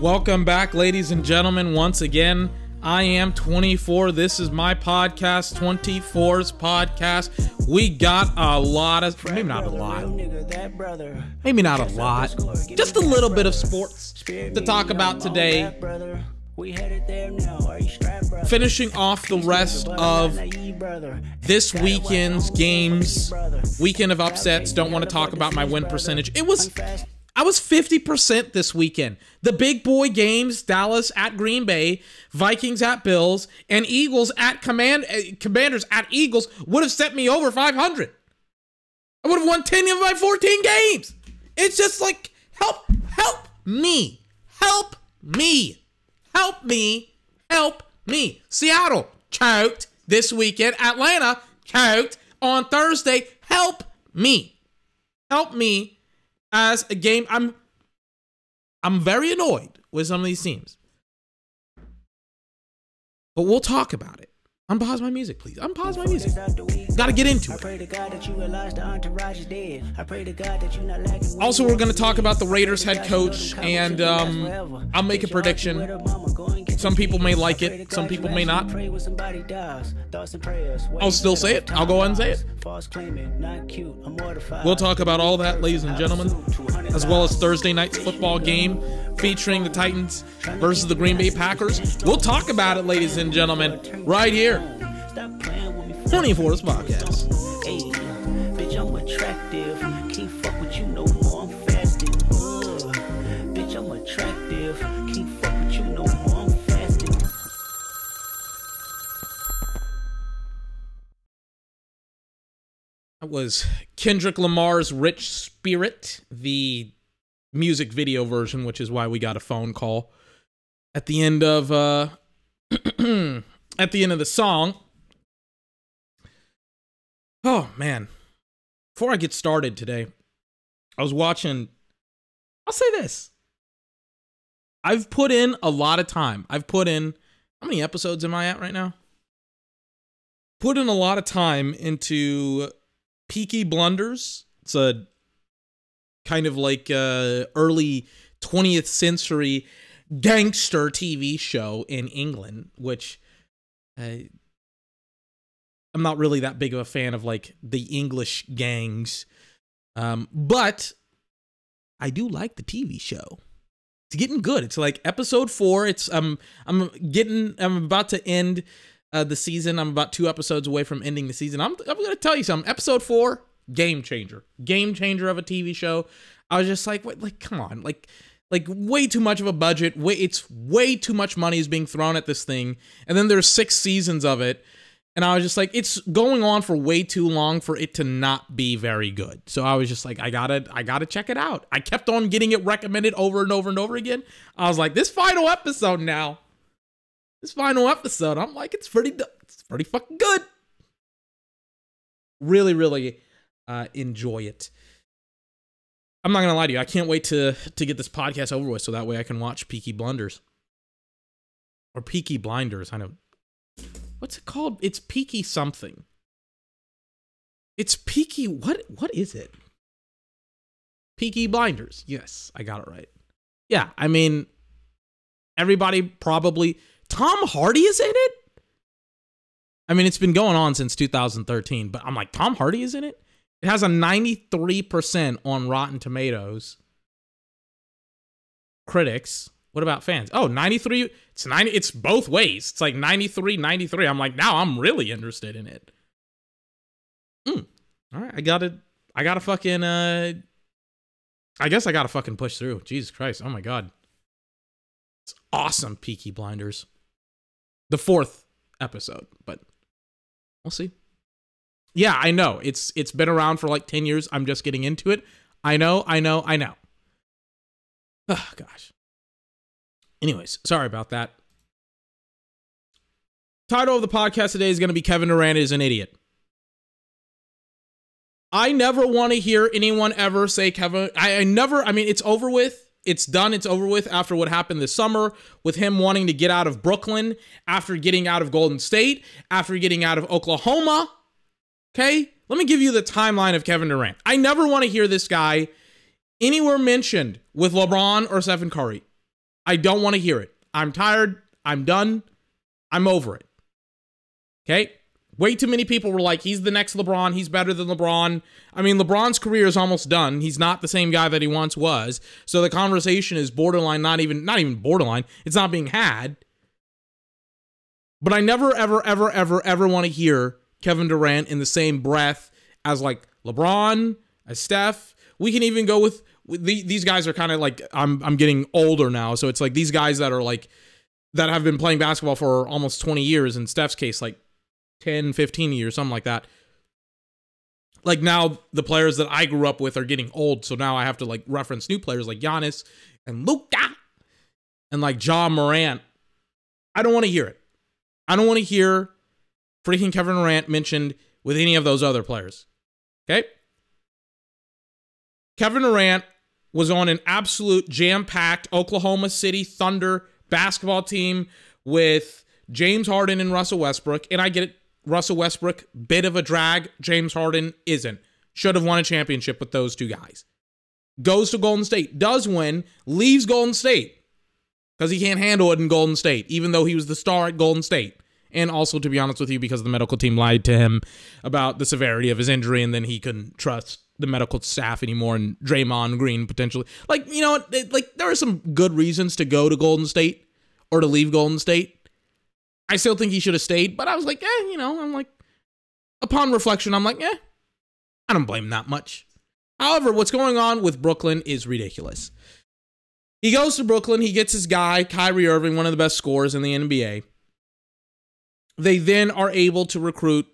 Welcome back, ladies and gentlemen. Once again, I am 24. This is my podcast, 24's podcast. We got a lot of, maybe not a lot, maybe not a lot, just a little bit of sports to talk about today. Finishing off the rest of this weekend's games, weekend of upsets. Don't want to talk about my win percentage. It was I was 50% this weekend. The big boy games, Dallas at Green Bay, Vikings at Bills, and Eagles at Command uh, Commanders at Eagles would have set me over 500. I would have won 10 of my 14 games. It's just like help help me. Help me. Help me. Help me. Seattle choked this weekend. Atlanta choked on Thursday. Help me. Help me as a game. I'm I'm very annoyed with some of these teams. But we'll talk about it. Unpause my music, please. Unpause my music. Gotta get into it. Also, we're gonna talk about the Raiders head coach, and um, I'll make a prediction. Some people may like it, some people may not. I'll still say it. I'll go ahead and say it. We'll talk about all that, ladies and gentlemen, as well as Thursday night's football game featuring the Titans versus the Green Bay Packers. We'll talk about it, ladies and gentlemen, right here. 24's podcast. Hey, bitch, I'm attractive. Can't fuck with you no more. I'm fasting. Uh, bitch, I'm attractive. Can't fuck with you no more. I'm fasting. That was Kendrick Lamar's Rich Spirit, the music video version, which is why we got a phone call at the end of uh at the end of the song. Oh man. Before I get started today, I was watching I'll say this. I've put in a lot of time. I've put in how many episodes am I at right now? Put in a lot of time into Peaky Blunders. It's a kind of like uh early 20th century gangster TV show in England, which uh, I'm not really that big of a fan of like the English gangs. Um, but I do like the TV show. It's getting good. It's like episode four. It's um I'm getting I'm about to end uh, the season. I'm about two episodes away from ending the season. I'm I'm gonna tell you something. Episode four, game changer, game changer of a TV show. I was just like, what, like, come on, like, like way too much of a budget. Way, it's way too much money is being thrown at this thing, and then there's six seasons of it, and I was just like, it's going on for way too long for it to not be very good. So I was just like, I gotta, I gotta check it out. I kept on getting it recommended over and over and over again. I was like, this final episode now, this final episode, I'm like, it's pretty, it's pretty fucking good. Really, really uh, enjoy it. I'm not gonna lie to you. I can't wait to to get this podcast over with, so that way I can watch Peaky Blunders or Peaky Blinders. I know what's it called. It's Peaky something. It's Peaky. What what is it? Peaky Blinders. Yes, I got it right. Yeah, I mean, everybody probably. Tom Hardy is in it. I mean, it's been going on since 2013, but I'm like, Tom Hardy is in it. It has a 93% on Rotten Tomatoes. Critics. What about fans? Oh, 93. It's 90. It's both ways. It's like 93, 93. I'm like, now I'm really interested in it. Mm. All right. I got to, I got to fucking, uh, I guess I got to fucking push through. Jesus Christ. Oh my God. It's awesome, Peaky Blinders. The fourth episode, but we'll see. Yeah, I know. It's it's been around for like 10 years. I'm just getting into it. I know, I know, I know. Oh gosh. Anyways, sorry about that. Title of the podcast today is going to be Kevin Durant is an idiot. I never want to hear anyone ever say Kevin. I, I never, I mean, it's over with. It's done. It's over with after what happened this summer with him wanting to get out of Brooklyn, after getting out of Golden State, after getting out of Oklahoma. Okay? Let me give you the timeline of Kevin Durant. I never want to hear this guy anywhere mentioned with LeBron or Stephen Curry. I don't want to hear it. I'm tired. I'm done. I'm over it. Okay? Way too many people were like, he's the next LeBron. He's better than LeBron. I mean, LeBron's career is almost done. He's not the same guy that he once was. So the conversation is borderline, not even, not even borderline. It's not being had. But I never, ever, ever, ever, ever want to hear Kevin Durant in the same breath as like LeBron, as Steph. We can even go with, the, these guys are kind of like I'm I'm getting older now, so it's like these guys that are like that have been playing basketball for almost 20 years in Steph's case like 10, 15 years, something like that. Like now, the players that I grew up with are getting old, so now I have to like reference new players like Giannis and Luka and like Ja Morant. I don't want to hear it. I don't want to hear freaking Kevin Durant mentioned with any of those other players. Okay? Kevin Durant was on an absolute jam packed Oklahoma City Thunder basketball team with James Harden and Russell Westbrook. And I get it. Russell Westbrook, bit of a drag. James Harden isn't. Should have won a championship with those two guys. Goes to Golden State, does win, leaves Golden State because he can't handle it in Golden State, even though he was the star at Golden State. And also, to be honest with you, because the medical team lied to him about the severity of his injury, and then he couldn't trust the medical staff anymore, and Draymond Green potentially. Like, you know, like there are some good reasons to go to Golden State or to leave Golden State. I still think he should have stayed, but I was like, eh, you know, I'm like, upon reflection, I'm like, eh, I don't blame him that much. However, what's going on with Brooklyn is ridiculous. He goes to Brooklyn, he gets his guy, Kyrie Irving, one of the best scorers in the NBA. They then are able to recruit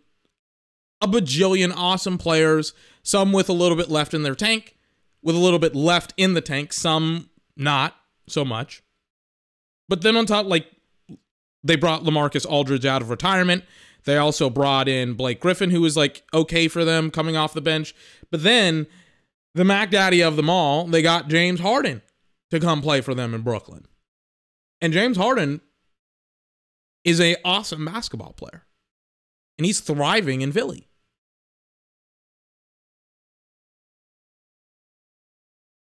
a bajillion awesome players, some with a little bit left in their tank, with a little bit left in the tank, some not so much. But then on top, like they brought LaMarcus Aldridge out of retirement. They also brought in Blake Griffin, who was like okay for them coming off the bench. But then the Mac Daddy of them all, they got James Harden to come play for them in Brooklyn. And James Harden is a awesome basketball player. And he's thriving in Philly.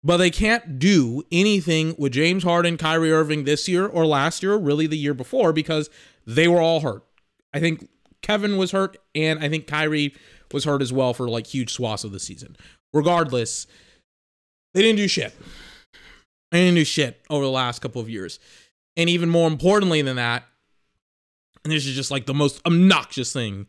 But they can't do anything with James Harden, Kyrie Irving this year or last year, or really the year before, because they were all hurt. I think Kevin was hurt, and I think Kyrie was hurt as well for like huge swaths of the season. Regardless, they didn't do shit. They didn't do shit over the last couple of years. And even more importantly than that, and this is just like the most obnoxious thing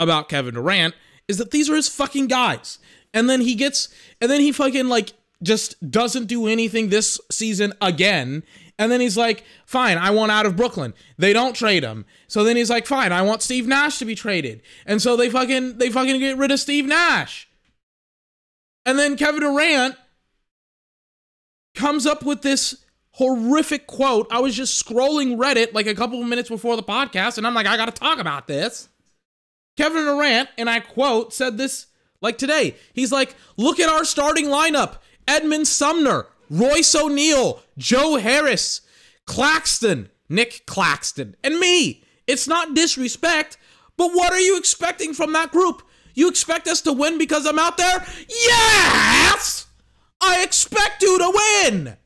about Kevin Durant, is that these are his fucking guys. And then he gets, and then he fucking like just doesn't do anything this season again. And then he's like, fine, I want out of Brooklyn. They don't trade him. So then he's like, fine, I want Steve Nash to be traded. And so they fucking they fucking get rid of Steve Nash. And then Kevin Durant comes up with this horrific quote. I was just scrolling Reddit like a couple of minutes before the podcast, and I'm like, I gotta talk about this. Kevin Durant, and I quote, said this like today. He's like, look at our starting lineup. Edmond Sumner, Royce O'Neale, Joe Harris, Claxton, Nick Claxton, and me. It's not disrespect, but what are you expecting from that group? You expect us to win because I'm out there? Yes! I expect you to win.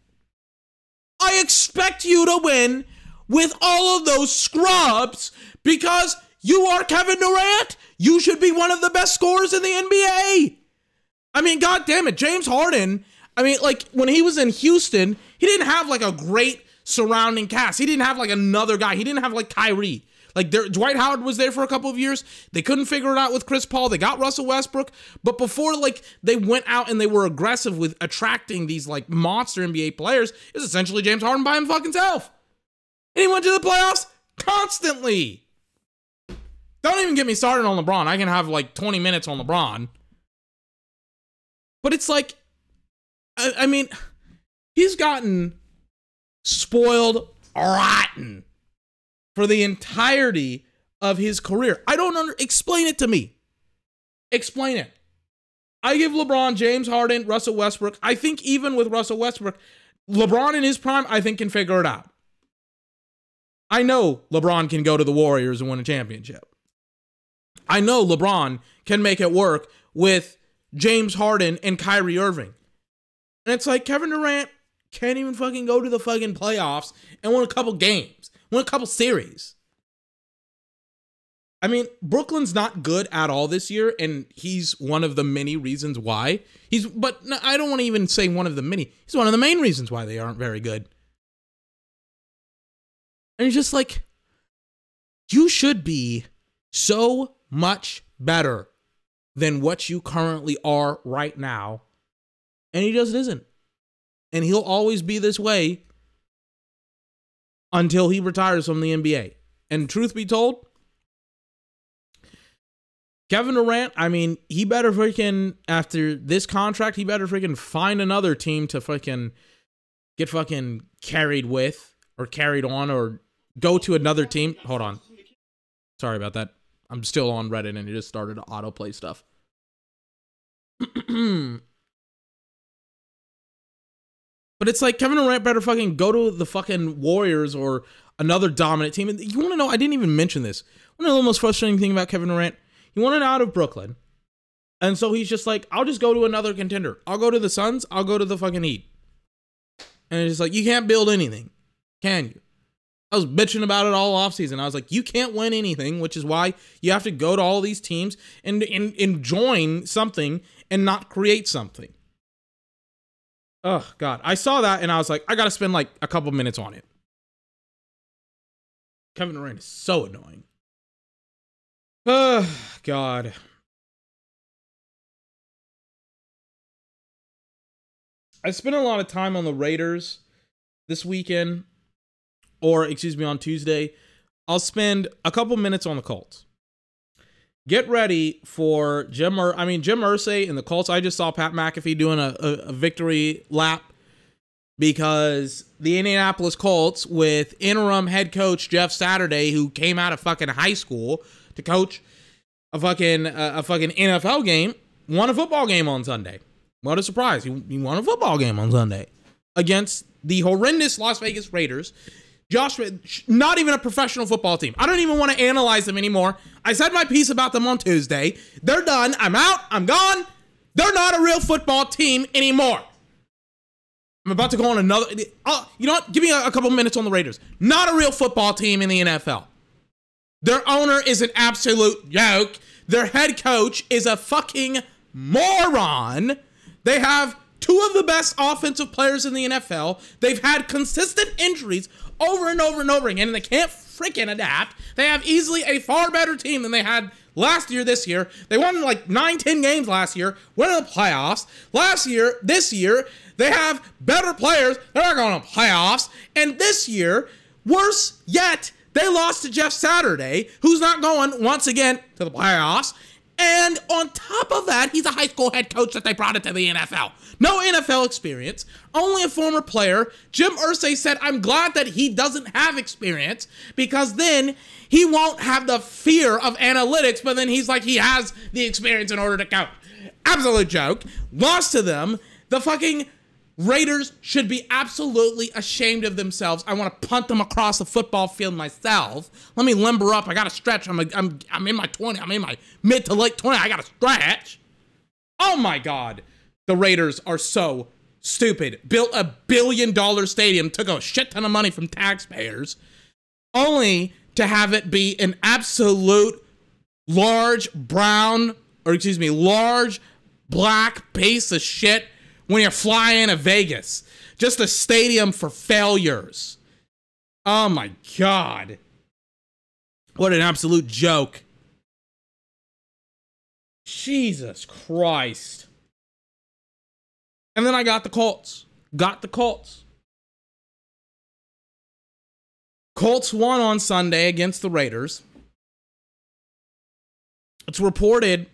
I expect you to win with all of those scrubs because you are Kevin Durant. You should be one of the best scorers in the NBA. I mean, god damn it, James Harden I mean, like when he was in Houston, he didn't have like a great surrounding cast. He didn't have like another guy. He didn't have like Kyrie. Like there, Dwight Howard was there for a couple of years. They couldn't figure it out with Chris Paul. They got Russell Westbrook, but before like they went out and they were aggressive with attracting these like monster NBA players, is essentially James Harden by him fucking self. And he went to the playoffs constantly. Don't even get me started on LeBron. I can have like 20 minutes on LeBron. But it's like I, I mean, he's gotten spoiled rotten for the entirety of his career. I don't under explain it to me. Explain it. I give LeBron, James Harden, Russell Westbrook. I think even with Russell Westbrook, LeBron in his prime, I think can figure it out. I know LeBron can go to the Warriors and win a championship. I know LeBron can make it work with James Harden and Kyrie Irving. And it's like Kevin Durant can't even fucking go to the fucking playoffs and win a couple games, win a couple series. I mean, Brooklyn's not good at all this year, and he's one of the many reasons why. He's, but I don't want to even say one of the many. He's one of the main reasons why they aren't very good. And he's just like, you should be so much better than what you currently are right now. And he just isn't. And he'll always be this way until he retires from the NBA. And truth be told, Kevin Durant, I mean, he better freaking after this contract, he better freaking find another team to fucking get fucking carried with or carried on or go to another team. Hold on. Sorry about that. I'm still on Reddit and it just started to autoplay stuff. but it's like Kevin Durant better fucking go to the fucking Warriors or another dominant team. And you want to know? I didn't even mention this. One of the most frustrating thing about Kevin Durant, he wanted out of Brooklyn, and so he's just like, I'll just go to another contender. I'll go to the Suns. I'll go to the fucking Heat. And it's just like you can't build anything, can you? I was bitching about it all offseason. I was like, you can't win anything, which is why you have to go to all these teams and, and, and join something and not create something. Oh, God. I saw that and I was like, I got to spend like a couple minutes on it. Kevin Durant is so annoying. Oh, God. I spent a lot of time on the Raiders this weekend or excuse me, on Tuesday, I'll spend a couple minutes on the Colts. Get ready for Jim. Ur- I mean Jim Irsay and the Colts. I just saw Pat McAfee doing a, a, a victory lap because the Indianapolis Colts, with interim head coach Jeff Saturday, who came out of fucking high school to coach a fucking uh, a fucking NFL game, won a football game on Sunday. What a surprise! He, he won a football game on Sunday against the horrendous Las Vegas Raiders Josh, not even a professional football team. I don't even want to analyze them anymore. I said my piece about them on Tuesday. They're done. I'm out. I'm gone. They're not a real football team anymore. I'm about to go on another. Uh, you know what? Give me a, a couple minutes on the Raiders. Not a real football team in the NFL. Their owner is an absolute joke. Their head coach is a fucking moron. They have two of the best offensive players in the NFL. They've had consistent injuries over and over and over again, and they can't freaking adapt. They have easily a far better team than they had last year, this year. They won like 9, 10 games last year, went in the playoffs. Last year, this year, they have better players. They're not going to playoffs. And this year, worse yet, they lost to Jeff Saturday, who's not going once again to the playoffs. And on top of that, he's a high school head coach that they brought into the NFL. No NFL experience, only a former player. Jim Irsay said, I'm glad that he doesn't have experience because then he won't have the fear of analytics, but then he's like, he has the experience in order to count. Absolute joke. Lost to them. The fucking Raiders should be absolutely ashamed of themselves. I want to punt them across the football field myself. Let me limber up. I got to stretch. I'm, a, I'm, I'm in my 20. I'm in my mid to late 20. I got to stretch. Oh my God. The Raiders are so stupid. Built a billion dollar stadium, took a shit ton of money from taxpayers, only to have it be an absolute large brown, or excuse me, large black piece of shit when you're flying to Vegas. Just a stadium for failures. Oh my God. What an absolute joke. Jesus Christ. And then I got the Colts. Got the Colts. Colts won on Sunday against the Raiders. It's reported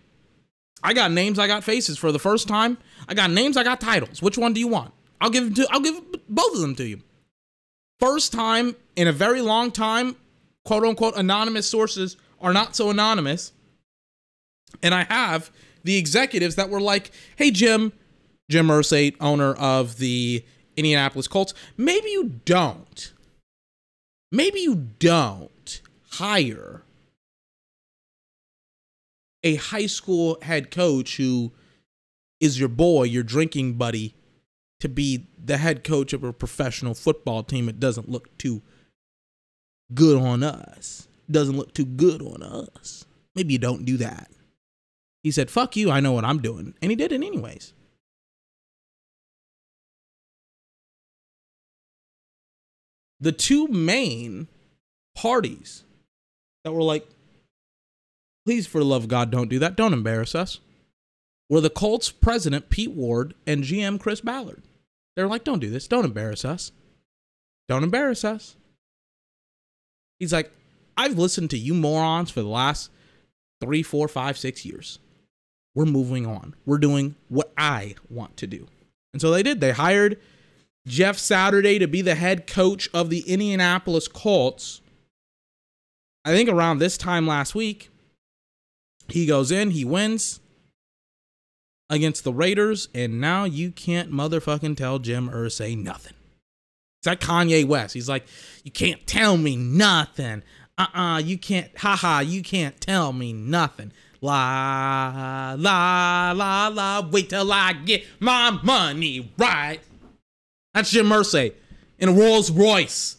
I got names, I got faces for the first time. I got names, I got titles. Which one do you want? I'll give them to I'll give both of them to you. First time in a very long time, quote unquote anonymous sources are not so anonymous. And I have the executives that were like, "Hey Jim, Jim Irsay, owner of the Indianapolis Colts, maybe you don't. Maybe you don't hire a high school head coach who is your boy, your drinking buddy, to be the head coach of a professional football team, it doesn't look too good on us. Doesn't look too good on us. Maybe you don't do that. He said, fuck you, I know what I'm doing. And he did it anyways. The two main parties that were like, please, for the love of God, don't do that. Don't embarrass us. Were the Colts president, Pete Ward, and GM Chris Ballard. They're like, don't do this. Don't embarrass us. Don't embarrass us. He's like, I've listened to you morons for the last three, four, five, six years. We're moving on. We're doing what I want to do. And so they did. They hired Jeff Saturday to be the head coach of the Indianapolis Colts. I think around this time last week, he goes in, he wins against the Raiders, and now you can't motherfucking tell Jim Irsay nothing. It's like Kanye West. He's like, you can't tell me nothing. Uh-uh, you can't, haha, you can't tell me nothing. La, la, la, la, wait till I get my money right. That's Jim Irsay in a Rolls Royce,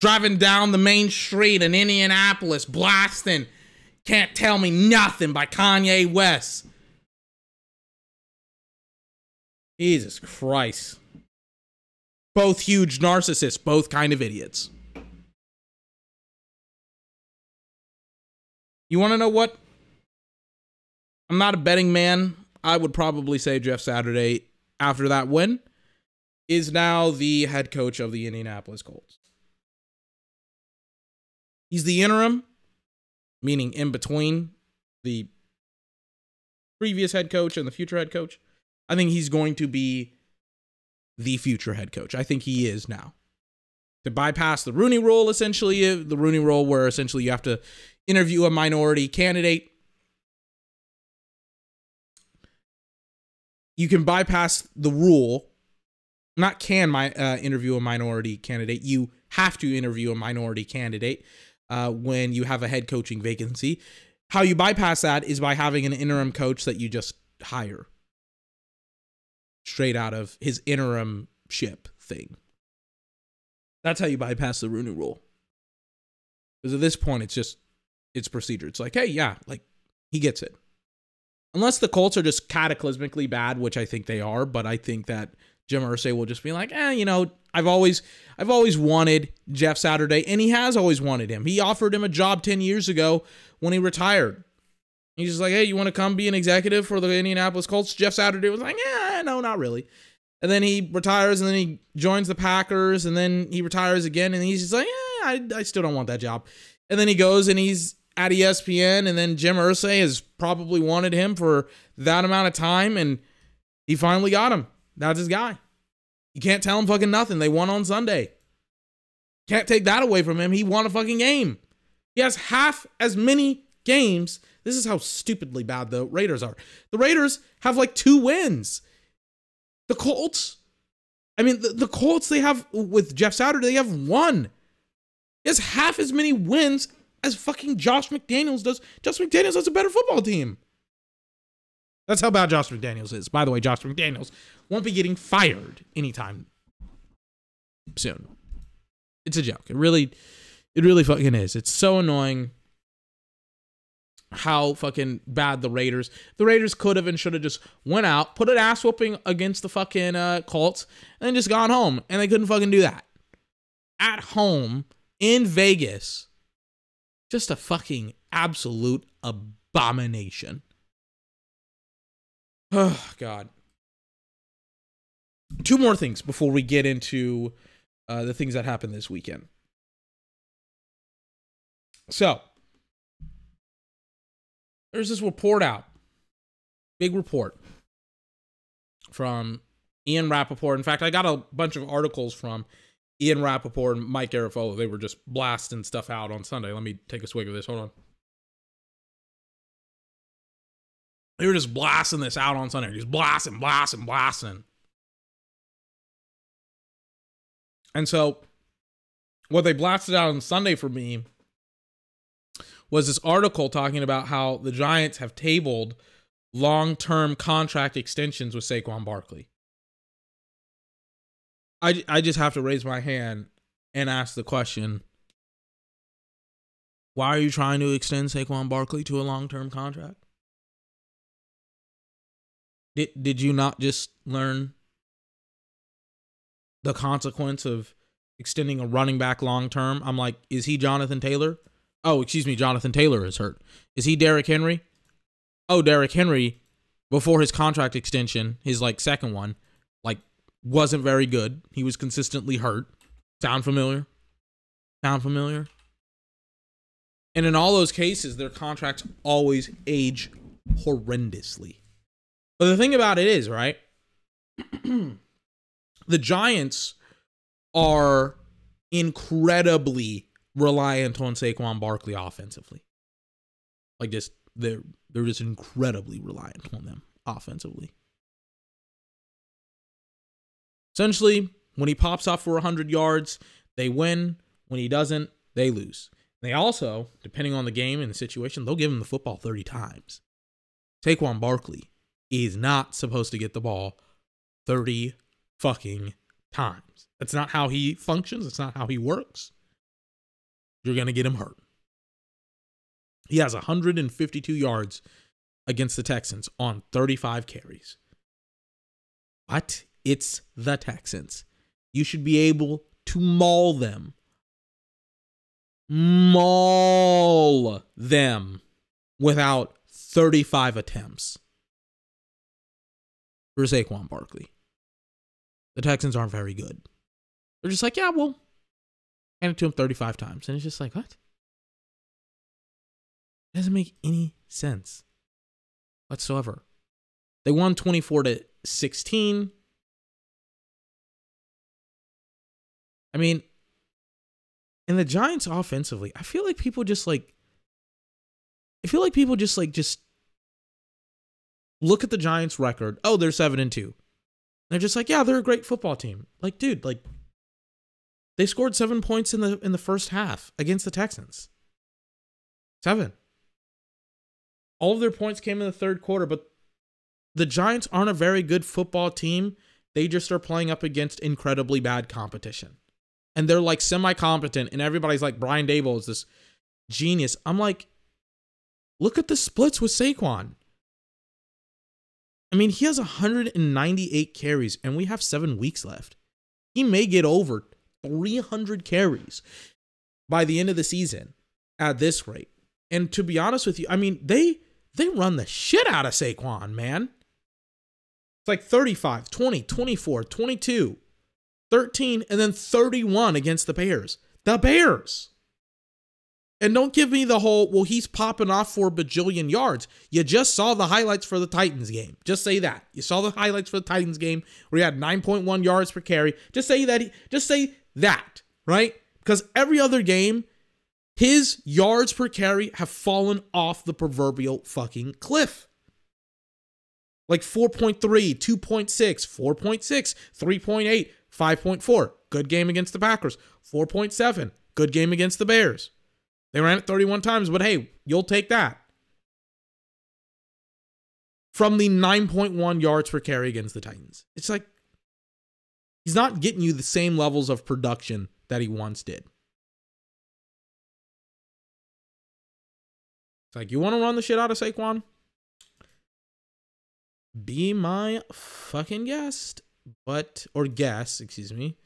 driving down the main street in Indianapolis, blasting Can't Tell Me Nothing by Kanye West. Jesus Christ. Both huge narcissists, both kind of idiots. You want to know what? I'm not a betting man. I would probably say Jeff Saturday, after that win, is now the head coach of the Indianapolis Colts. He's the interim, meaning in between the previous head coach and the future head coach. I think he's going to be the future head coach. I think he is now. To bypass the Rooney rule, essentially, the Rooney rule where essentially you have to interview a minority candidate. You can bypass the rule. Not can my uh, interview a minority candidate. You have to interview a minority candidate uh, when you have a head coaching vacancy. How you bypass that is by having an interim coach that you just hire straight out of his interim ship thing. That's how you bypass the Rooney rule. Because at this point, it's just it's procedure. It's like, hey, yeah, like he gets it. Unless the Colts are just cataclysmically bad, which I think they are, but I think that Jim Irsay will just be like, eh, you know, I've always I've always wanted Jeff Saturday, and he has always wanted him. He offered him a job 10 years ago when he retired. He's just like, hey, you want to come be an executive for the Indianapolis Colts? Jeff Saturday was like, yeah, no, not really. And then he retires, and then he joins the Packers, and then he retires again, and he's just like, yeah, I, I still don't want that job. And then he goes and he's at ESPN, and then Jim Irsay has probably wanted him for that amount of time, and he finally got him. That's his guy. You can't tell him fucking nothing. They won on Sunday. Can't take that away from him. He won a fucking game. He has half as many games this is how stupidly bad the Raiders are. The Raiders have like two wins. The Colts, I mean, the, the Colts, they have, with Jeff Saturday, they have one. He has half as many wins as fucking Josh McDaniels does. Josh McDaniels has a better football team. That's how bad Josh McDaniels is. By the way, Josh McDaniels won't be getting fired anytime soon. It's a joke. It really, it really fucking is. It's so annoying how fucking bad the Raiders. The Raiders could have and should have just went out, put an ass whooping against the fucking uh, Colts, and just gone home. And they couldn't fucking do that. At home in Vegas. Just a fucking absolute abomination. Oh, God. Two more things before we get into uh, the things that happened this weekend. So, there's this report out, big report from Ian Rapoport. In fact, I got a bunch of articles from Ian Rapoport and Mike Garafolo. They were just blasting stuff out on Sunday. Let me take a swig of this. Hold on. They were just blasting this out on Sunday. Just blasting, blasting, blasting. And so, what they blasted out on Sunday for me was this article talking about how the Giants have tabled long term contract extensions with Saquon Barkley. I I just have to raise my hand and ask the question: Why are you trying to extend Saquon Barkley to a long term contract? Did did you not just learn the consequence of extending a running back long term? I'm like, is he Jonathan Taylor? Oh, excuse me, Jonathan Taylor is hurt. Is he Derrick Henry? Oh, Derrick Henry before his contract extension, his like second one, like wasn't very good. He was consistently hurt. Sound familiar? Sound familiar? And in all those cases, their contracts always age horrendously. But the thing about it is, right? the Giants are incredibly reliant on Saquon Barkley offensively. Like just they're they're just incredibly reliant on them offensively. Essentially, when he pops off for 100 yards, they win. When he doesn't, they lose. They also, depending on the game and the situation, they'll give him the football 30 times. Saquon Barkley is not supposed to get the ball 30 fucking times. That's not how he functions. That's not how he works. You're going to get him hurt. He has 152 yards against the Texans on 35 carries. But it's the Texans. You should be able to maul them. Maul them without 35 attempts for Saquon Barkley. The Texans aren't very good. They're just like, yeah, we'll hand it to him 35 times. And it's just like, what? It doesn't make any sense whatsoever. They won 24 to 16. I mean, and the Giants offensively, I feel like people just like I feel like people just like just look at the Giants record. Oh, they're 7 and 2. They're just like, yeah, they're a great football team. Like, dude, like they scored 7 points in the in the first half against the Texans. 7. All of their points came in the third quarter, but the Giants aren't a very good football team. They just are playing up against incredibly bad competition. And they're like semi competent, and everybody's like, Brian Daboll is this genius. I'm like, look at the splits with Saquon. I mean, he has 198 carries, and we have seven weeks left. He may get over 300 carries by the end of the season at this rate. And to be honest with you, I mean, they they run the shit out of Saquon, man. It's like 35, 20, 24, 22, 13, and then 31 against the Bears. The Bears. And don't give me the whole, well, he's popping off for a bajillion yards. You just saw the highlights for the Titans game. Just say that. You saw the highlights for the Titans game where he had 9.1 yards per carry. Just say that. He, just say that, right? Because every other game, his yards per carry have fallen off the proverbial fucking cliff. Like 4.3, 2.6, 4.6, 3.8, 5.4. Good game against the Packers. 4.7. Good game against the Bears. They ran it 31 times, but hey, you'll take that. From the 9.1 yards per carry against the Titans. It's like he's not getting you the same levels of production that he once did. It's like, you want to run the shit out of Saquon? Be my fucking guest. But, or guess, excuse me.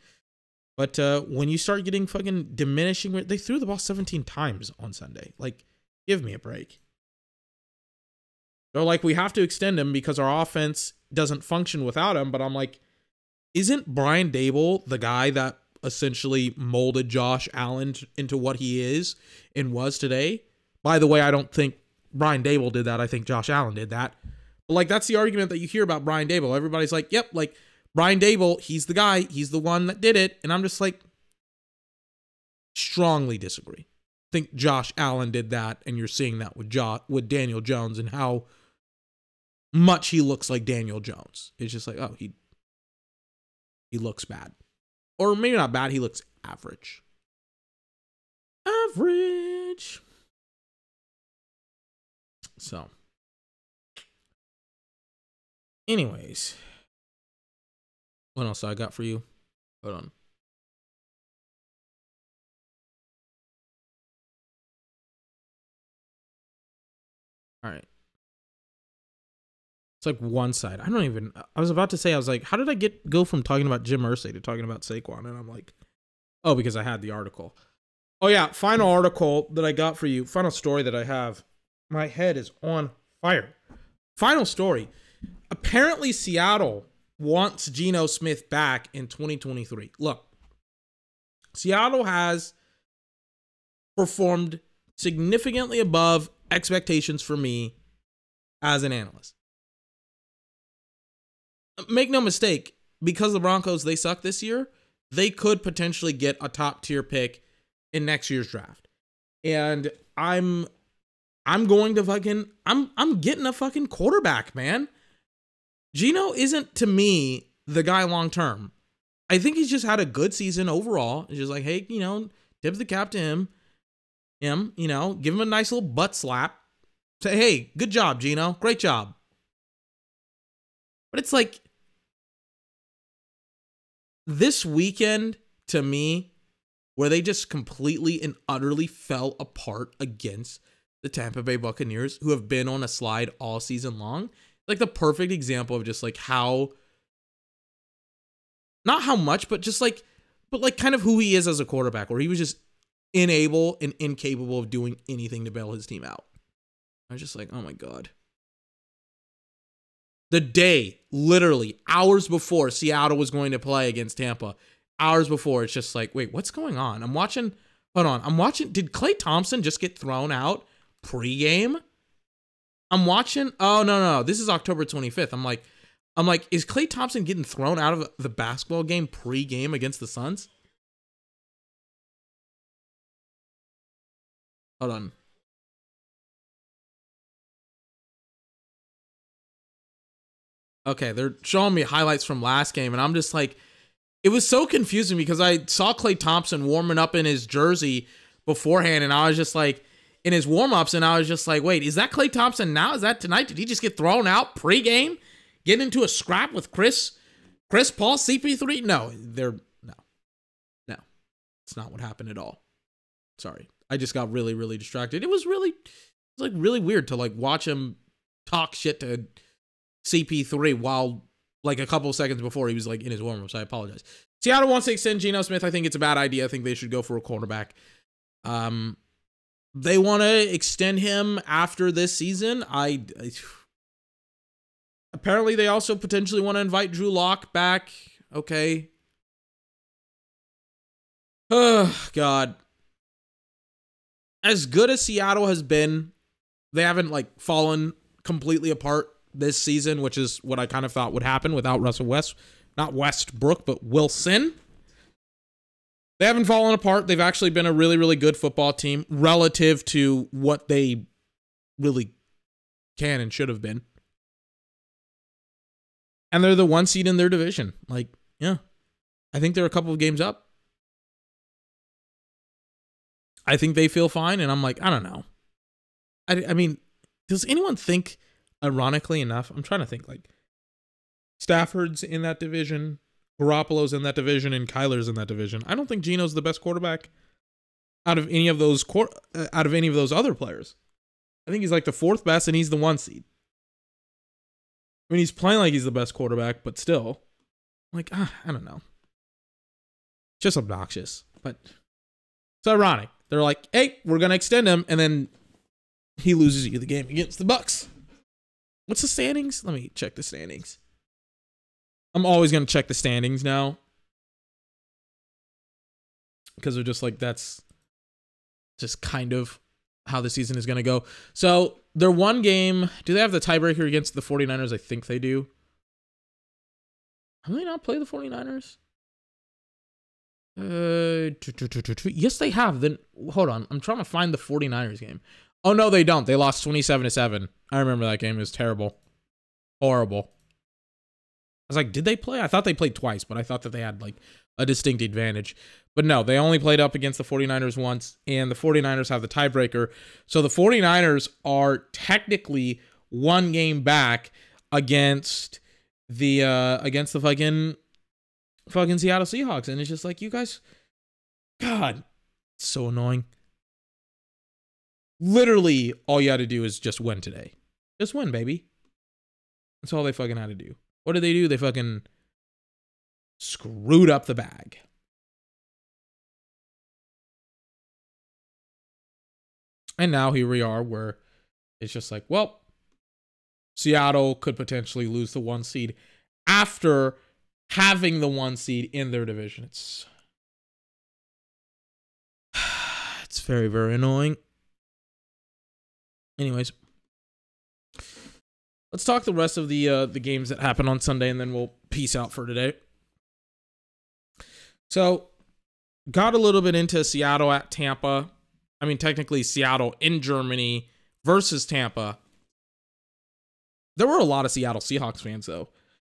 But uh, when you start getting fucking diminishing, they threw the ball 17 times on Sunday. Like, give me a break. They're like, we have to extend him because our offense doesn't function without him. But I'm like, isn't Brian Daboll the guy that essentially molded Josh Allen into what he is and was today? By the way, I don't think Brian Daboll did that. I think Josh Allen did that. But like that's the argument that you hear about Brian Daboll. Everybody's like, "Yep, like Brian Daboll, he's the guy. He's the one that did it." And I'm just like strongly disagree. I think Josh Allen did that and you're seeing that with jo- with Daniel Jones and how much he looks like Daniel Jones. It's just like, "Oh, he he looks bad." Or maybe not bad, he looks average. Average. So, anyways, what else I got for you? Hold on. All right. It's like one side. I don't even. I was about to say. I was like, how did I get go from talking about Jim Irsay to talking about Saquon? And I'm like, oh, because I had the article. Oh yeah, final article that I got for you. Final story that I have. My head is on fire. Final story. Apparently, Seattle wants Geno Smith back in 2023. Look, Seattle has performed significantly above expectations for me as an analyst. Make no mistake, because the Broncos they suck this year, they could potentially get a top tier pick in next year's draft. And I'm I'm going to fucking I'm I'm getting a fucking quarterback, man. Geno isn't to me the guy long term. I think he's just had a good season overall. It's just like, hey, you know, tip the cap to him. Him, you know, give him a nice little butt slap. Say, hey, good job, Geno. Great job. But it's like this weekend to me, where they just completely and utterly fell apart against the Tampa Bay Buccaneers, who have been on a slide all season long. Like the perfect example of just like how, not how much, but just like, but like kind of who he is as a quarterback, where he was just unable and incapable of doing anything to bail his team out. I was just like, oh my God. The day, literally hours before Seattle was going to play against Tampa, hours before, it's just like, wait, what's going on? I'm watching, hold on, I'm watching, did Klay Thompson just get thrown out pregame? I'm watching, oh no, no, no, this is October 25th. I'm like, I'm like, is Klay Thompson getting thrown out of the basketball game pregame against the Suns? Hold on. Okay, they're showing me highlights from last game, and I'm just like, it was so confusing because I saw Klay Thompson warming up in his jersey beforehand, and I was just like, in his warm-ups, and I was just like, wait, is that Klay Thompson now? Is that tonight? Did he just get thrown out pregame? Get into a scrap with Chris Chris Paul CP3? No, they're no. No. It's not what happened at all. Sorry. I just got really, really distracted. It was really it was like really weird to like watch him talk shit to CP3 while like a couple seconds before he was like in his warm-ups. I apologize. Seattle wants to extend Geno Smith. I think it's a bad idea. I think they should go for a cornerback. Um, they want to extend him after this season. I, I apparently they also potentially want to invite Drew Lock back. Okay. Oh God. As good as Seattle has been, they haven't like fallen completely apart this season, which is what I kind of thought would happen without Russell West, not Westbrook, but Wilson. They haven't fallen apart. They've actually been a really, really good football team relative to what they really can and should have been. And they're the one seed in their division. Like, yeah. I think they're a couple of games up. I think they feel fine. And I'm like, I don't know. I, I mean, does anyone think, ironically enough, I'm trying to think like Stafford's in that division. Garoppolo's in that division and Kyler's in that division. I don't think Geno's the best quarterback out of any of those uh, out of any of those other players. I think he's like the fourth best and he's the one seed. I mean, he's playing like he's the best quarterback, but still, like ah, I don't know. Just obnoxious, but it's ironic. They're like, "Hey, we're gonna extend him," and then he loses you the game against the Bucks. What's the standings? Let me check the standings. I'm always to check the standings now. Because they're just like, that's just kind of how the season is going to go. So, their one game, do they have the tiebreaker against the 49ers? I think they do. Have they not played the 49ers? Uh, yes, they have. Then hold on, I'm trying to find the 49ers game. Oh no, they don't. They lost 27 to seven. I remember that game. It was terrible, horrible. I was like, did they play? I thought they played twice, but I thought that they had like a distinct advantage. But no, they only played up against the 49ers once, and the 49ers have the tiebreaker. So the 49ers are technically one game back against the uh against the fucking fucking Seattle Seahawks. And it's just like, you guys, God, it's so annoying. Literally, all you had to do is just win today. Just win, baby. That's all they fucking had to do. What did they do? They fucking screwed up the bag. And now here we are where it's just like, well, Seattle could potentially lose the one seed after having the one seed in their division. It's it's very very annoying. Anyways, let's talk the rest of the uh, the games that happened on Sunday, and then we'll peace out for today. So, got a little bit into Seattle at Tampa. I mean, technically Seattle in Germany versus Tampa. There were a lot of Seattle Seahawks fans though.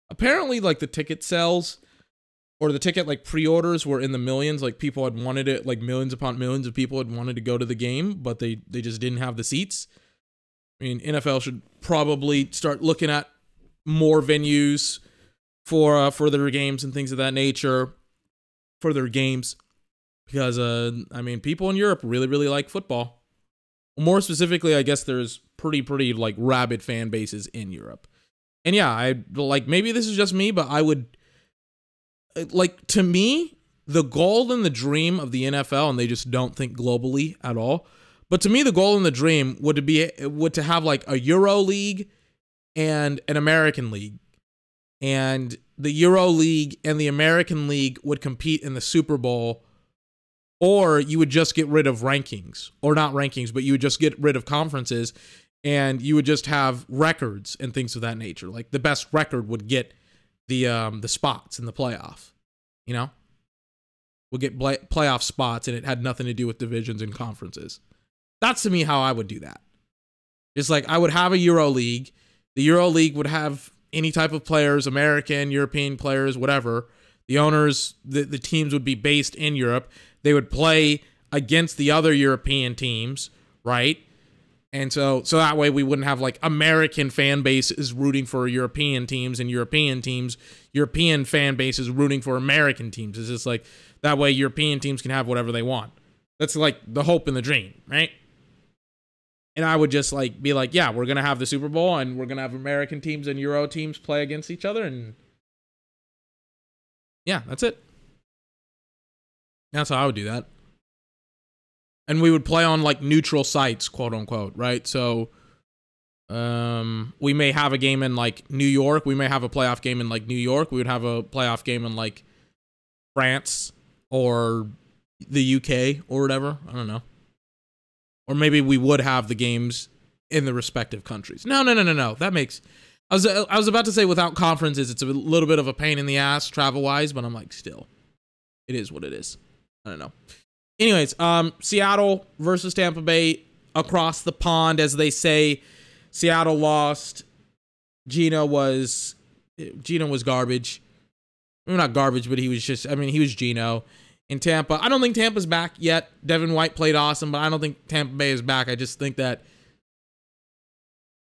Apparently, like the ticket sales or the ticket like pre-orders were in the millions. Like people had wanted it, like millions upon millions of people had wanted to go to the game, but they they just didn't have the seats. I mean, NFL should probably start looking at more venues for uh, for their games and things of that nature for their games because uh I mean people in Europe really really like football. More specifically, I guess there's pretty pretty like rabid fan bases in Europe. And yeah, I like maybe this is just me, but I would like to me the goal and the dream of the NFL and they just don't think globally at all. But to me the goal and the dream would be would to have like a Euro League and an American League. And the Euro League and the American League would compete in the Super Bowl or you would just get rid of rankings or not rankings but you would just get rid of conferences and you would just have records and things of that nature. Like the best record would get the um the spots in the playoff you know? Would get play- playoff spots and it had nothing to do with divisions and conferences that's to me how i would do that it's like i would have a euro league the euro league would have any type of players american european players whatever the owners the, the teams would be based in europe they would play against the other European teams, right? And so so that way we wouldn't have like American fan bases rooting for European teams and European teams, European fan bases rooting for American teams. It's just like that way European teams can have whatever they want. That's like the hope and the dream, right? And I would just like be like, yeah, we're gonna have the Super Bowl and we're gonna have American teams and Euro teams play against each other and yeah, that's it. That's how I would do that. And we would play on like neutral sites, quote unquote, right? So um we may have a game in like New York, we may have a playoff game in like New York, we would have a playoff game in like France or the UK or whatever, I don't know. Or maybe we would have the games in the respective countries. No, no, no, no, no. That makes I was I was about to say without conferences it's a little bit of a pain in the ass travel-wise, but I'm like still. It is what it is. I don't know. Anyways, um, Seattle versus Tampa Bay across the pond, as they say. Seattle lost. Geno was Geno was garbage. Not garbage, but he was just. I mean, he was Geno. In Tampa, I don't think Tampa's back yet. Devin White played awesome, but I don't think Tampa Bay is back. I just think that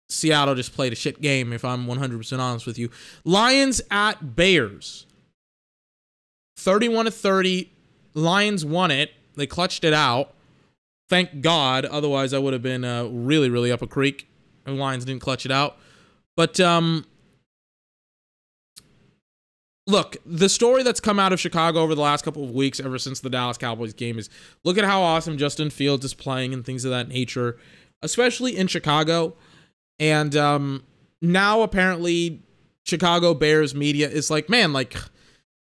Seattle just played a shit game. If I'm 100% honest with you, Lions at Bears, 31 to 30. Lions won it. They clutched it out. Thank God. Otherwise, I would have been uh, really, really up a creek. And Lions didn't clutch it out. But um, look, the story that's come out of Chicago over the last couple of weeks, ever since the Dallas Cowboys game, is look at how awesome Justin Fields is playing and things of that nature, especially in Chicago. And um, now apparently, Chicago Bears media is like, man, like,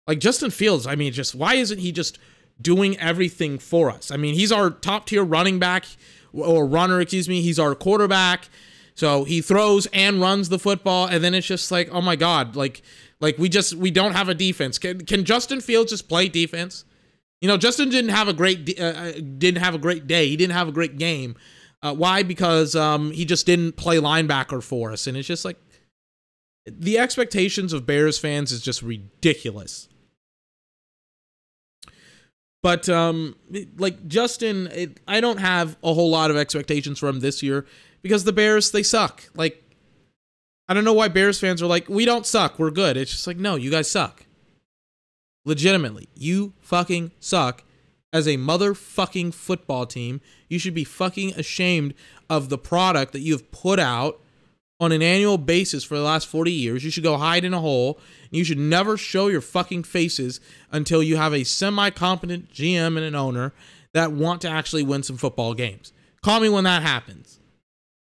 like Justin Fields. I mean, just why isn't he just doing everything for us. I mean, he's our top tier running back or runner, excuse me. He's our quarterback. So he throws and runs the football, and then it's just like, oh my god, like, like we just we don't have a defense. Can can Justin Fields just play defense? You know, Justin didn't have a great uh, uh, didn't have a great day. He didn't have a great game. Uh, why? Because um, he just didn't play linebacker for us, and it's just like the expectations of Bears fans is just ridiculous. But um, like Justin, it, I don't have a whole lot of expectations for him this year because the Bears they suck. Like I don't know why Bears fans are like, we don't suck, we're good. It's just like, no, you guys suck. Legitimately, you fucking suck as a motherfucking football team. You should be fucking ashamed of the product that you've put out on an annual basis for the last 40 years. You should go hide in a hole. You should never show your fucking faces until you have a semi competent GM and an owner that want to actually win some football games. Call me when that happens.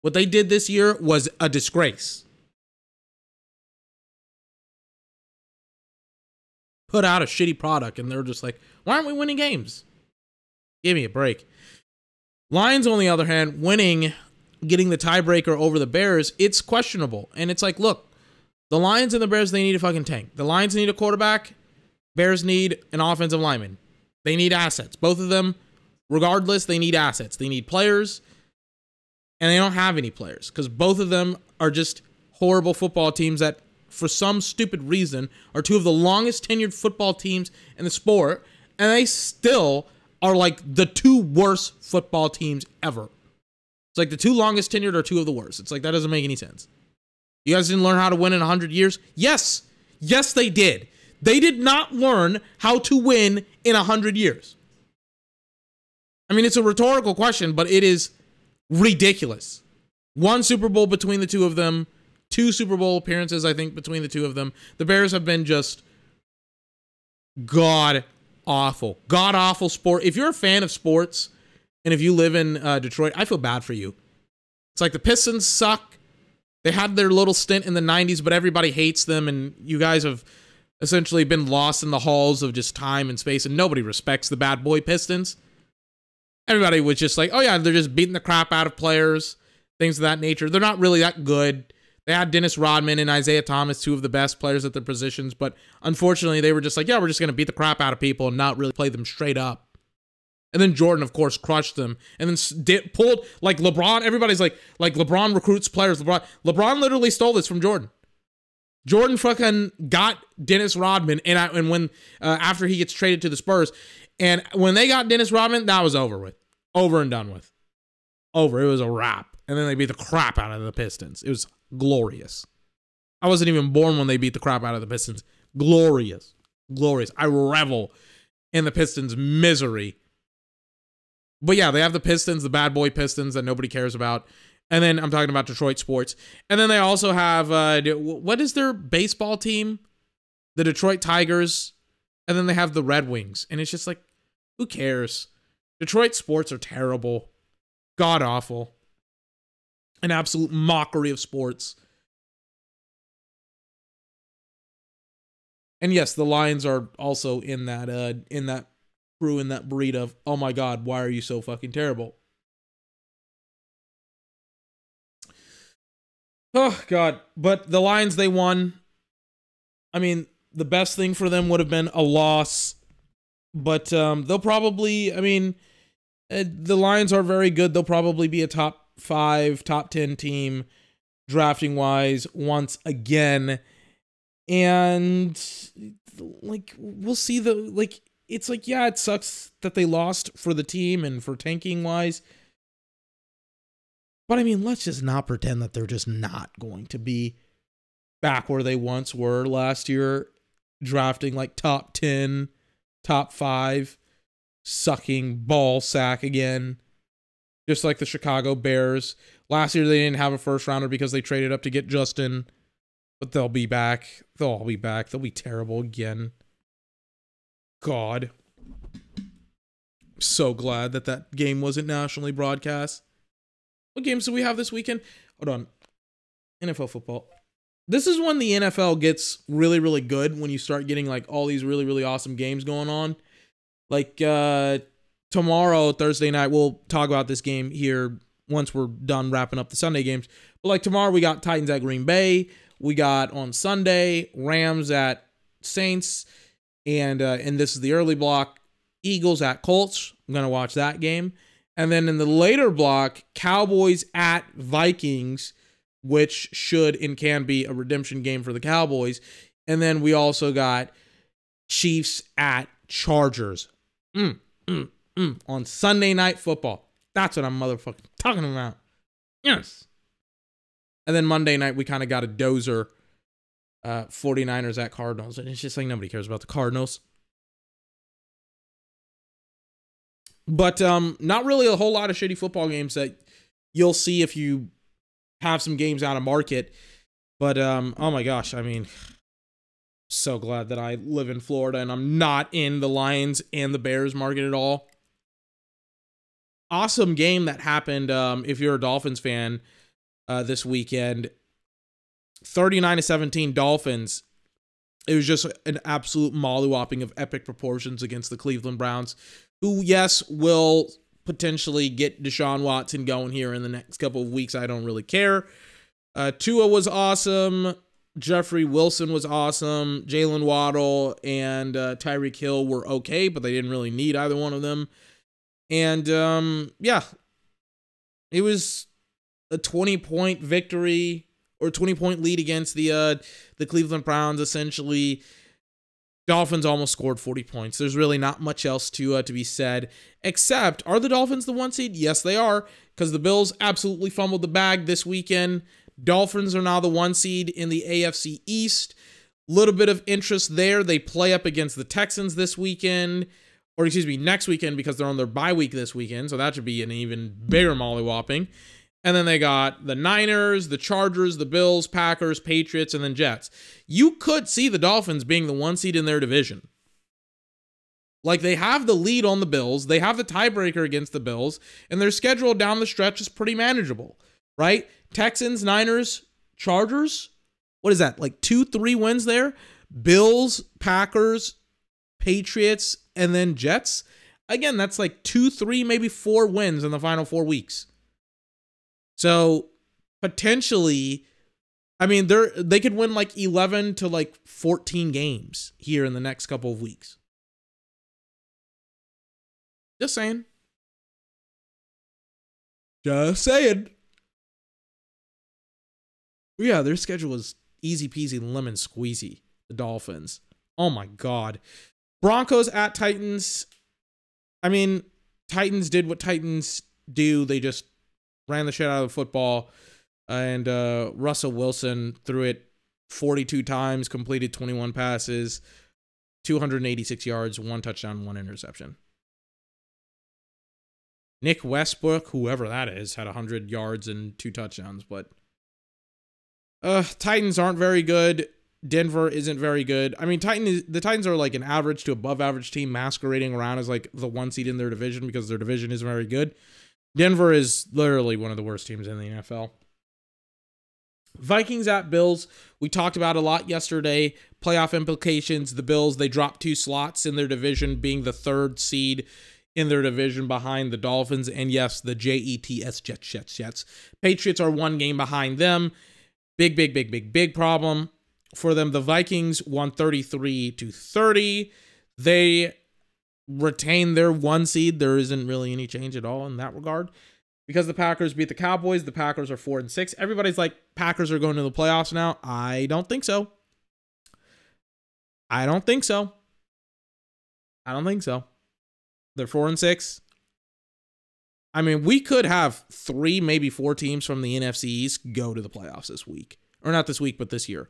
What they did this year was a disgrace. Put out a shitty product and they're just like, why aren't we winning games? Give me a break. Lions, on the other hand, winning, getting the tiebreaker over the Bears, it's questionable. And it's like, look, the Lions and the Bears, they need a fucking tank. The Lions need a quarterback. Bears need an offensive lineman. They need assets. Both of them, regardless, they need assets. They need players, and they don't have any players because both of them are just horrible football teams that, for some stupid reason, are two of the longest tenured football teams in the sport, and they still are like the two worst football teams ever. It's like the two longest tenured are two of the worst. It's like that doesn't make any sense. You guys didn't learn how to win in 100 years? Yes. Yes, they did. They did not learn how to win in 100 years. I mean, it's a rhetorical question, but it is ridiculous. One Super Bowl between the two of them, two Super Bowl appearances, I think, between the two of them. The Bears have been just god awful. God awful sport. If you're a fan of sports and if you live in uh, Detroit, I feel bad for you. It's like the Pistons suck. They had their little stint in the 90s, but everybody hates them, and you guys have essentially been lost in the halls of just time and space, and nobody respects the bad boy Pistons. Everybody was just like, oh yeah, they're just beating the crap out of players, things of that nature. They're not really that good. They had Dennis Rodman and Isiah Thomas, two of the best players at their positions, but unfortunately, they were just like, yeah, we're just going to beat the crap out of people and not really play them straight up. And then Jordan, of course, crushed them, and then did, pulled like LeBron. Everybody's like, like LeBron recruits players. LeBron, LeBron literally stole this from Jordan. Jordan fucking got Dennis Rodman, and I, and when uh, after he gets traded to the Spurs, and when they got Dennis Rodman, that was over with, over and done with, over. It was a wrap, and then they beat the crap out of the Pistons. It was glorious. I wasn't even born when they beat the crap out of the Pistons. Glorious, glorious. I revel in the Pistons' misery. But yeah, they have the Pistons, the bad boy Pistons that nobody cares about. And then I'm talking about Detroit sports. And then they also have uh, what is their baseball team? The Detroit Tigers. And then they have the Red Wings. And it's just like, who cares? Detroit sports are terrible, god awful, an absolute mockery of sports. And yes, the Lions are also in that uh in that crew in that breed of oh my god, why are you so fucking terrible? Oh god, but the Lions they won. I mean, the best thing for them would have been a loss, but um, they'll probably. I mean, uh, the Lions are very good. They'll probably be a top five, top ten team drafting wise once again, and like we'll see the like. It's like yeah, it sucks that they lost for the team and for tanking wise but I mean, let's just not pretend that they're just not going to be back where they once were last year, drafting like top 10, top five, sucking ball sack again, just like the Chicago Bears. Last year, they didn't have a first rounder because they traded up to get Justin, but they'll be back. They'll all be back. They'll be terrible again. God. I'm so glad that that game wasn't nationally broadcast. What games do we have this weekend? Hold on. NFL football. This is when the NFL gets really, really good when you start getting like all these really, really awesome games going on. Like uh tomorrow, Thursday night, we'll talk about this game here once we're done wrapping up the Sunday games. But like tomorrow, we got Titans at Green Bay. We got on Sunday Rams at Saints, and uh, and this is the early block. Eagles at Colts. I'm gonna watch that game. And then in the later block, Cowboys at Vikings, which should and can be a redemption game for the Cowboys. And then we also got Chiefs at Chargers. Mm, mm, Mm, on Sunday night football. That's what I'm motherfucking talking about. Yes. And then Monday night, we kind of got a dozer uh, 49ers at Cardinals. And it's just like nobody cares about the Cardinals. But um, not really a whole lot of shitty football games that you'll see if you have some games out of market. But um, oh my gosh, I mean, so glad that I live in Florida and I'm not in the Lions and the Bears market at all. Awesome game that happened. Um, if you're a Dolphins fan, uh, this weekend, 39 to 17 Dolphins. It was just an absolute mollywhopping of epic proportions against the Cleveland Browns, who, yes, will potentially get Deshaun Watson going here in the next couple of weeks. I don't really care. Uh, Tua was awesome. Jeffrey Wilson was awesome. Jaylen Waddle and uh, Tyreek Hill were okay, but they didn't really need either one of them. And um, yeah, it was a 20 point victory or 20 point lead against the uh, the Cleveland Browns. Essentially, Dolphins almost scored 40 points. There's really not much else to uh, to be said except are the Dolphins the one seed? Yes, they are because the Bills absolutely fumbled the bag this weekend. Dolphins are now the one seed in the AFC East. Little bit of interest there. They play up against the Texans this weekend, or excuse me, next weekend because they're on their bye week this weekend. So that should be an even bigger molly mollywhopping. And then they got the Niners, the Chargers, the Bills, Packers, Patriots, and then Jets. You could see the Dolphins being the one seed in their division. Like they have the lead on the Bills, they have the tiebreaker against the Bills, and their schedule down the stretch is pretty manageable, right? Texans, Niners, Chargers. What is that? Like two, three wins there? Bills, Packers, Patriots, and then Jets. Again, that's like two, three, maybe four wins in the final four weeks. So potentially, I mean, they're they could win like 11 to like 14 games here in the next couple of weeks. Just saying. Just saying yeah, their schedule is easy peasy lemon squeezy. The Dolphins. Oh my god. Broncos at Titans. I mean, Titans did what Titans do. They just ran the shit out of the football. And uh, Russell Wilson threw it 42 times, completed 21 passes, 286 yards, one touchdown, one interception. Nick Westbrook, whoever that is, had 100 yards and two touchdowns, but uh, Titans aren't very good. Denver isn't very good. I mean, Titan the Titans are like an average to above average team masquerading around as like the one seed in their division because their division isn't very good. Denver is literally one of the worst teams in the NFL. Vikings at Bills. We talked about a lot yesterday. Playoff implications. The Bills, they dropped two slots in their division, being the third seed in their division behind the Dolphins. And yes, the Jets, Jets, Jets, Jets. Patriots are one game behind them. Big, big, big, big, big problem for them. The Vikings won 33 to 30. They retain their one seed. There isn't really any change at all in that regard. Because the Packers beat the Cowboys, the Packers are four and six. Everybody's like, Packers are going to the playoffs now. I don't think so. I don't think so. I don't think so. They're four and six. I mean, we could have three, maybe four teams from the NFC East go to the playoffs this week. Or not this week, but this year.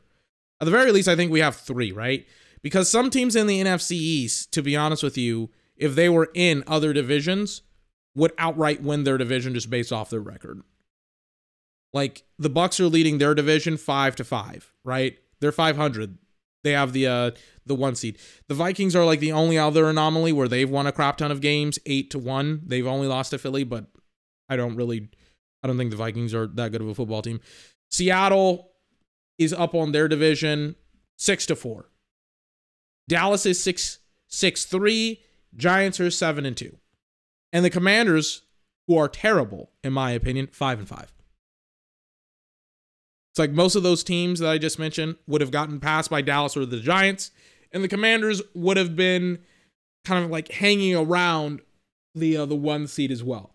At the very least, I think we have three, right? Because some teams in the NFC East, to be honest with you, if they were in other divisions, would outright win their division just based off their record. Like the Bucks are leading their division five to five, right? They're 500. They have the uh the one seed. The Vikings are like the only other anomaly where they've won a crap ton of games, eight to one. They've only lost to Philly, but I don't really I don't think the Vikings are that good of a football team. Seattle is up on their division six to four. Dallas is six six three. Giants are seven and two. And the Commanders, who are terrible, in my opinion, five and five. It's like most of those teams that I just mentioned would have gotten passed by Dallas or the Giants, and the Commanders would have been kind of like hanging around the uh, the one seed as well.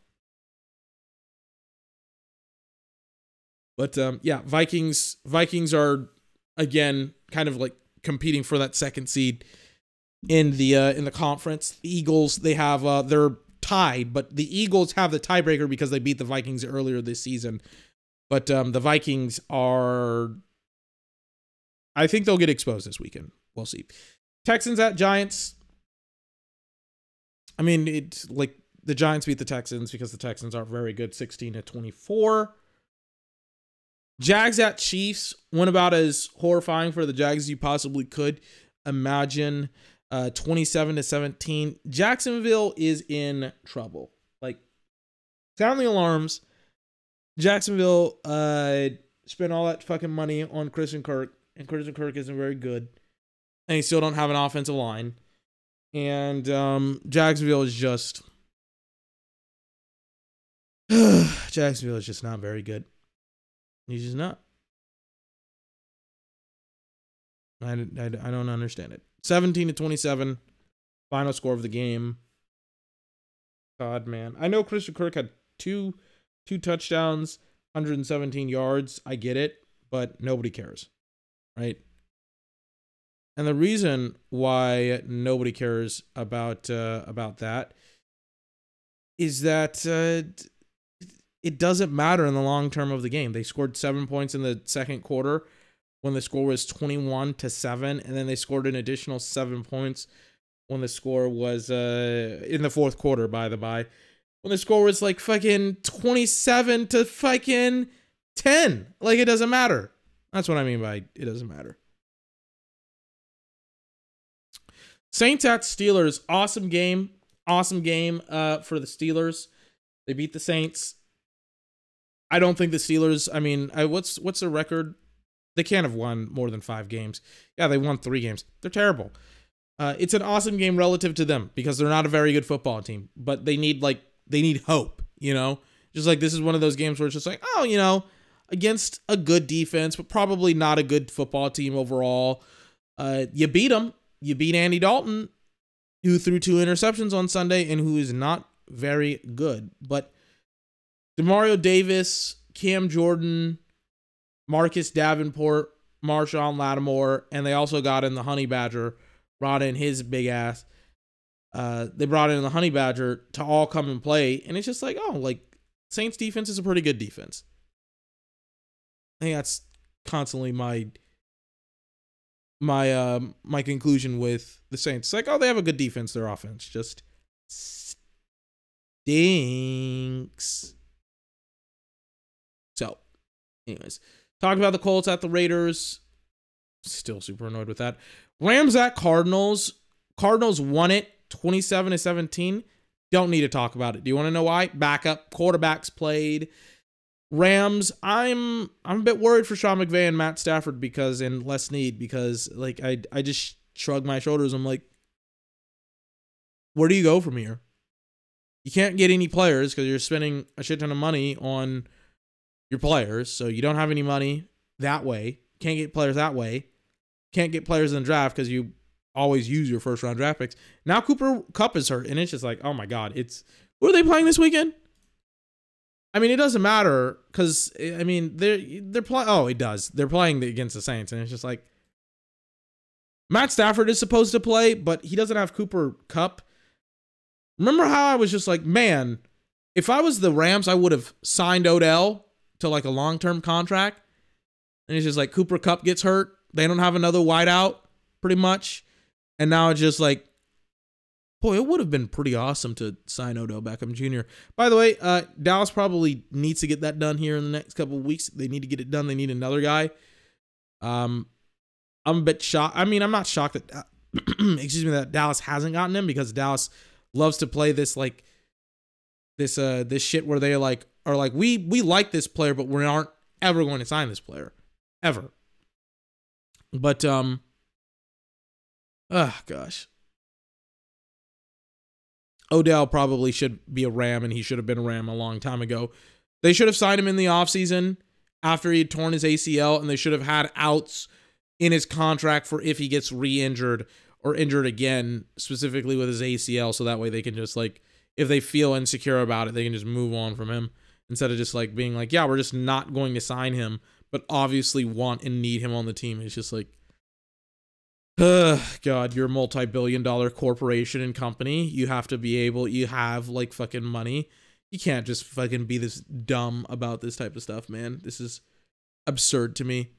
But um, yeah, Vikings Vikings are again kind of like competing for that second seed in the uh, in the conference. The Eagles they have uh, they're tied, but the Eagles have the tiebreaker because they beat the Vikings earlier this season. But um, the Vikings are. I think they'll get exposed this weekend. We'll see. Texans at Giants. I mean, it's like the Giants beat the Texans because the Texans aren't very good, 16 to 24. Jags at Chiefs went about as horrifying for the Jags as you possibly could imagine. Uh, 27 to 17. Jacksonville is in trouble. Like, sound the alarms. Jacksonville uh, spent all that fucking money on Christian Kirk, and Christian Kirk isn't very good. And they still don't have an offensive line. And um, Jacksonville is just. Jacksonville is just not very good. He's just not. I, I, I don't understand it. 17 to 27, final score of the game. God, man. I know Christian Kirk had two two touchdowns, 117 yards. I get it, but nobody cares. Right? And the reason why nobody cares about uh, about that is that uh, it doesn't matter in the long term of the game. They scored seven points in the second quarter when the score was 21 to 7 and then they scored an additional 7 points when the score was uh in the fourth quarter by the by. When the score was like fucking 27 to fucking 10 like it doesn't matter. That's what i mean by it doesn't matter. Saints at steelers. Awesome game. Awesome game uh for the steelers. They beat the saints i don't think the steelers i mean I, what's what's the record they can't have won more than five games. Yeah, they won three games. They're terrible. Uh, it's an awesome game relative to them because they're not a very good football team, but they need like they need hope. You know, just like this is one of those games where it's just like, oh, you know, against a good defense, but probably not a good football team overall. Uh, you beat them. You beat Andy Dalton, who threw two interceptions on Sunday and who is not very good. But Demario Davis, Cam Jordan, Marcus Davenport, Marshon Lattimore, and they also got in the Honey Badger, brought in his big ass. Uh, they brought in the Honey Badger to all come and play, and it's just like, oh, like Saints defense is a pretty good defense. I think that's constantly my my um my conclusion with the Saints. It's like, oh, they have a good defense. Their offense just stinks. Anyways. Talk about the Colts at the Raiders. Still super annoyed with that. Rams at Cardinals. Cardinals won it 27 to 17. Don't need to talk about it. Do you want to know why? Backup quarterbacks played. Rams, I'm I'm a bit worried for Sean McVay and Matt Stafford because and Les Snead because like I I just shrug my shoulders. I'm like, where do you go from here? You can't get any players because you're spending a shit ton of money on your players. So you don't have any money that way. Can't get players that way. Can't get players in the draft because you always use your first round draft picks. Now Cooper Kupp is hurt, and it's just like, oh my god, it's who are they playing this weekend? I mean, it doesn't matter because I mean they're they're playing. Oh, it does. They're playing against the Saints, and it's just like Matt Stafford is supposed to play, but he doesn't have Cooper Kupp. Remember how I was just like, man, if I was the Rams, I would have signed Odell to like a long term contract. And it's just like Cooper Kupp gets hurt. They don't have another wideout, pretty much. And now it's just like, boy, it would have been pretty awesome to sign Odell Beckham Jr. By the way, uh, Dallas probably needs to get that done here in the next couple weeks. They need to get it done. They need another guy. Um, I'm a bit shocked. I mean, I'm not shocked that, excuse me, that Dallas hasn't gotten him because Dallas loves to play this like this uh this shit where they like are like we we like this player, but we aren't ever going to sign this player, ever. But um, ah, gosh. Odell probably should be a Ram, and he should have been a Ram a long time ago. They should have signed him in the offseason after he had torn his ACL, and they should have had outs in his contract for if he gets re injured or injured again, specifically with his ACL, so that way they can just like, if they feel insecure about it, they can just move on from him instead of just like being like, yeah, we're just not going to sign him, but obviously want and need him on the team. It's just like, uh, God, you're a multi billion dollar corporation and company. You have to be able, you have like fucking money. You can't just fucking be this dumb about this type of stuff, man. This is absurd to me.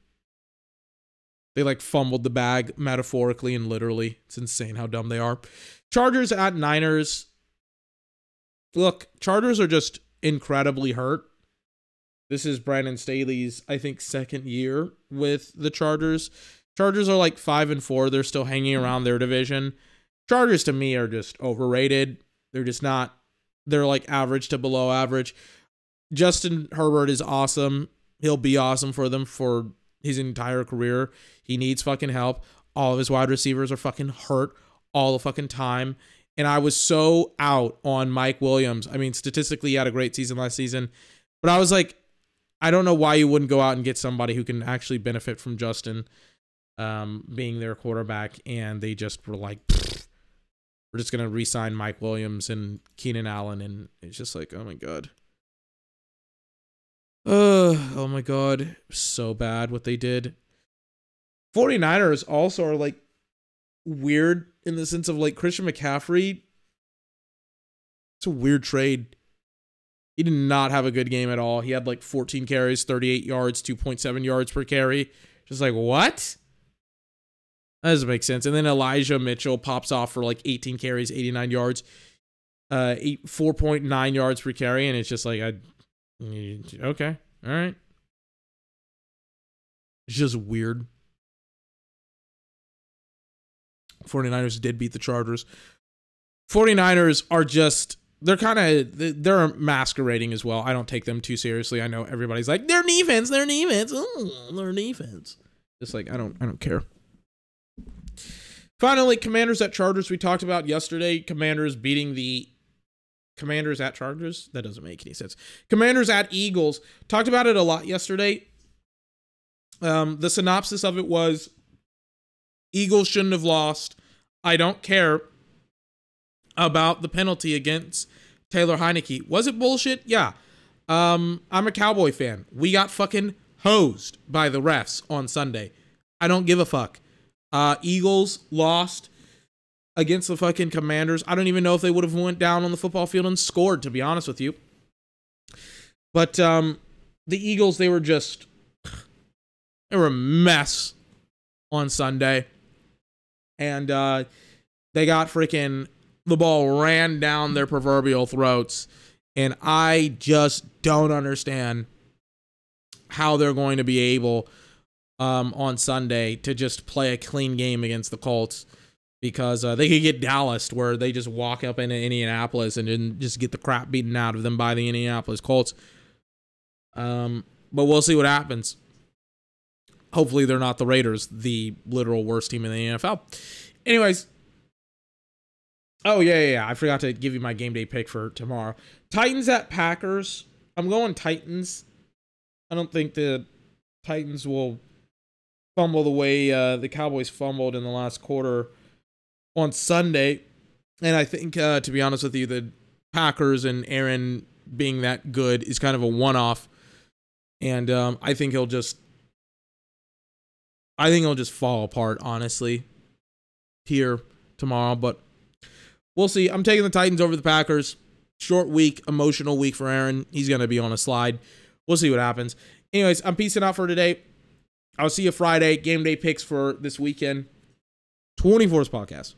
They like fumbled the bag metaphorically and literally. It's insane how dumb they are. Chargers at Niners. look, Chargers are just incredibly hurt. This is Brandon Staley's, I think, second year with the Chargers. Chargers are like five and four. They're still hanging around their division. Chargers to me are just overrated. They're just not. They're like average to below average. Justin Herbert is awesome. He'll be awesome for them for his entire career. He needs fucking help. All of his wide receivers are fucking hurt all the fucking time. And I was so out on Mike Williams. I mean, statistically, he had a great season last season. But I was like, I don't know why you wouldn't go out and get somebody who can actually benefit from Justin um, being their quarterback. And they just were like, we're just going to re sign Mike Williams and Keenan Allen. And it's just like, oh my God. Uh, oh my God. So bad what they did. 49ers also are like weird in the sense of like Christian McCaffrey. It's a weird trade. He did not have a good game at all. He had like 14 carries, 38 yards, 2.7 yards per carry. Just like, what? That doesn't make sense. And then Elijah Mitchell pops off for like 18 carries, 89 yards, uh, eight, 4.9 yards per carry. And it's just like, I, okay, all right. It's just weird. 49ers did beat the Chargers. 49ers are just they're kind of they're masquerading as well. I don't take them too seriously. I know everybody's like they're defense, they're defense, oh, they're defense. Just like I don't I don't care. Finally, Commanders at Chargers. We talked about yesterday. Commanders beating the Commanders at Chargers. That doesn't make any sense. Commanders at Eagles. Talked about it a lot yesterday. Um, the synopsis of it was Eagles shouldn't have lost. I don't care about the penalty against Taylor Heinicke. Was it bullshit? Yeah. Um, I'm a Cowboy fan. We got fucking hosed by the refs on Sunday. I don't give a fuck. Uh, Eagles lost against the fucking Commanders. I don't even know if they would have went down on the football field and scored, to be honest with you. But um, the Eagles, they were just they were a mess on Sunday and uh, they got freaking the ball ran down their proverbial throats. And I just don't understand how they're going to be able um, on Sunday to just play a clean game against the Colts because uh, they could get Dallas where they just walk up into Indianapolis and just get the crap beaten out of them by the Indianapolis Colts. Um, but we'll see what happens hopefully they're not the Raiders, the literal worst team in the NFL. Anyways, oh yeah, yeah, yeah, I forgot to give you my game day pick for tomorrow. Titans at Packers. I'm going Titans. I don't think the Titans will fumble the way uh, the Cowboys fumbled in the last quarter on Sunday. And I think, uh, to be honest with you, the Packers and Aaron being that good is kind of a one off. And um, I think he'll just I think it'll just fall apart, honestly, here tomorrow. But we'll see. I'm taking the Titans over the Packers. Short week, emotional week for Aaron. He's going to be on a slide. We'll see what happens. Anyways, I'm peacing out for today. I'll see you Friday. Game day picks for this weekend. 24's podcast.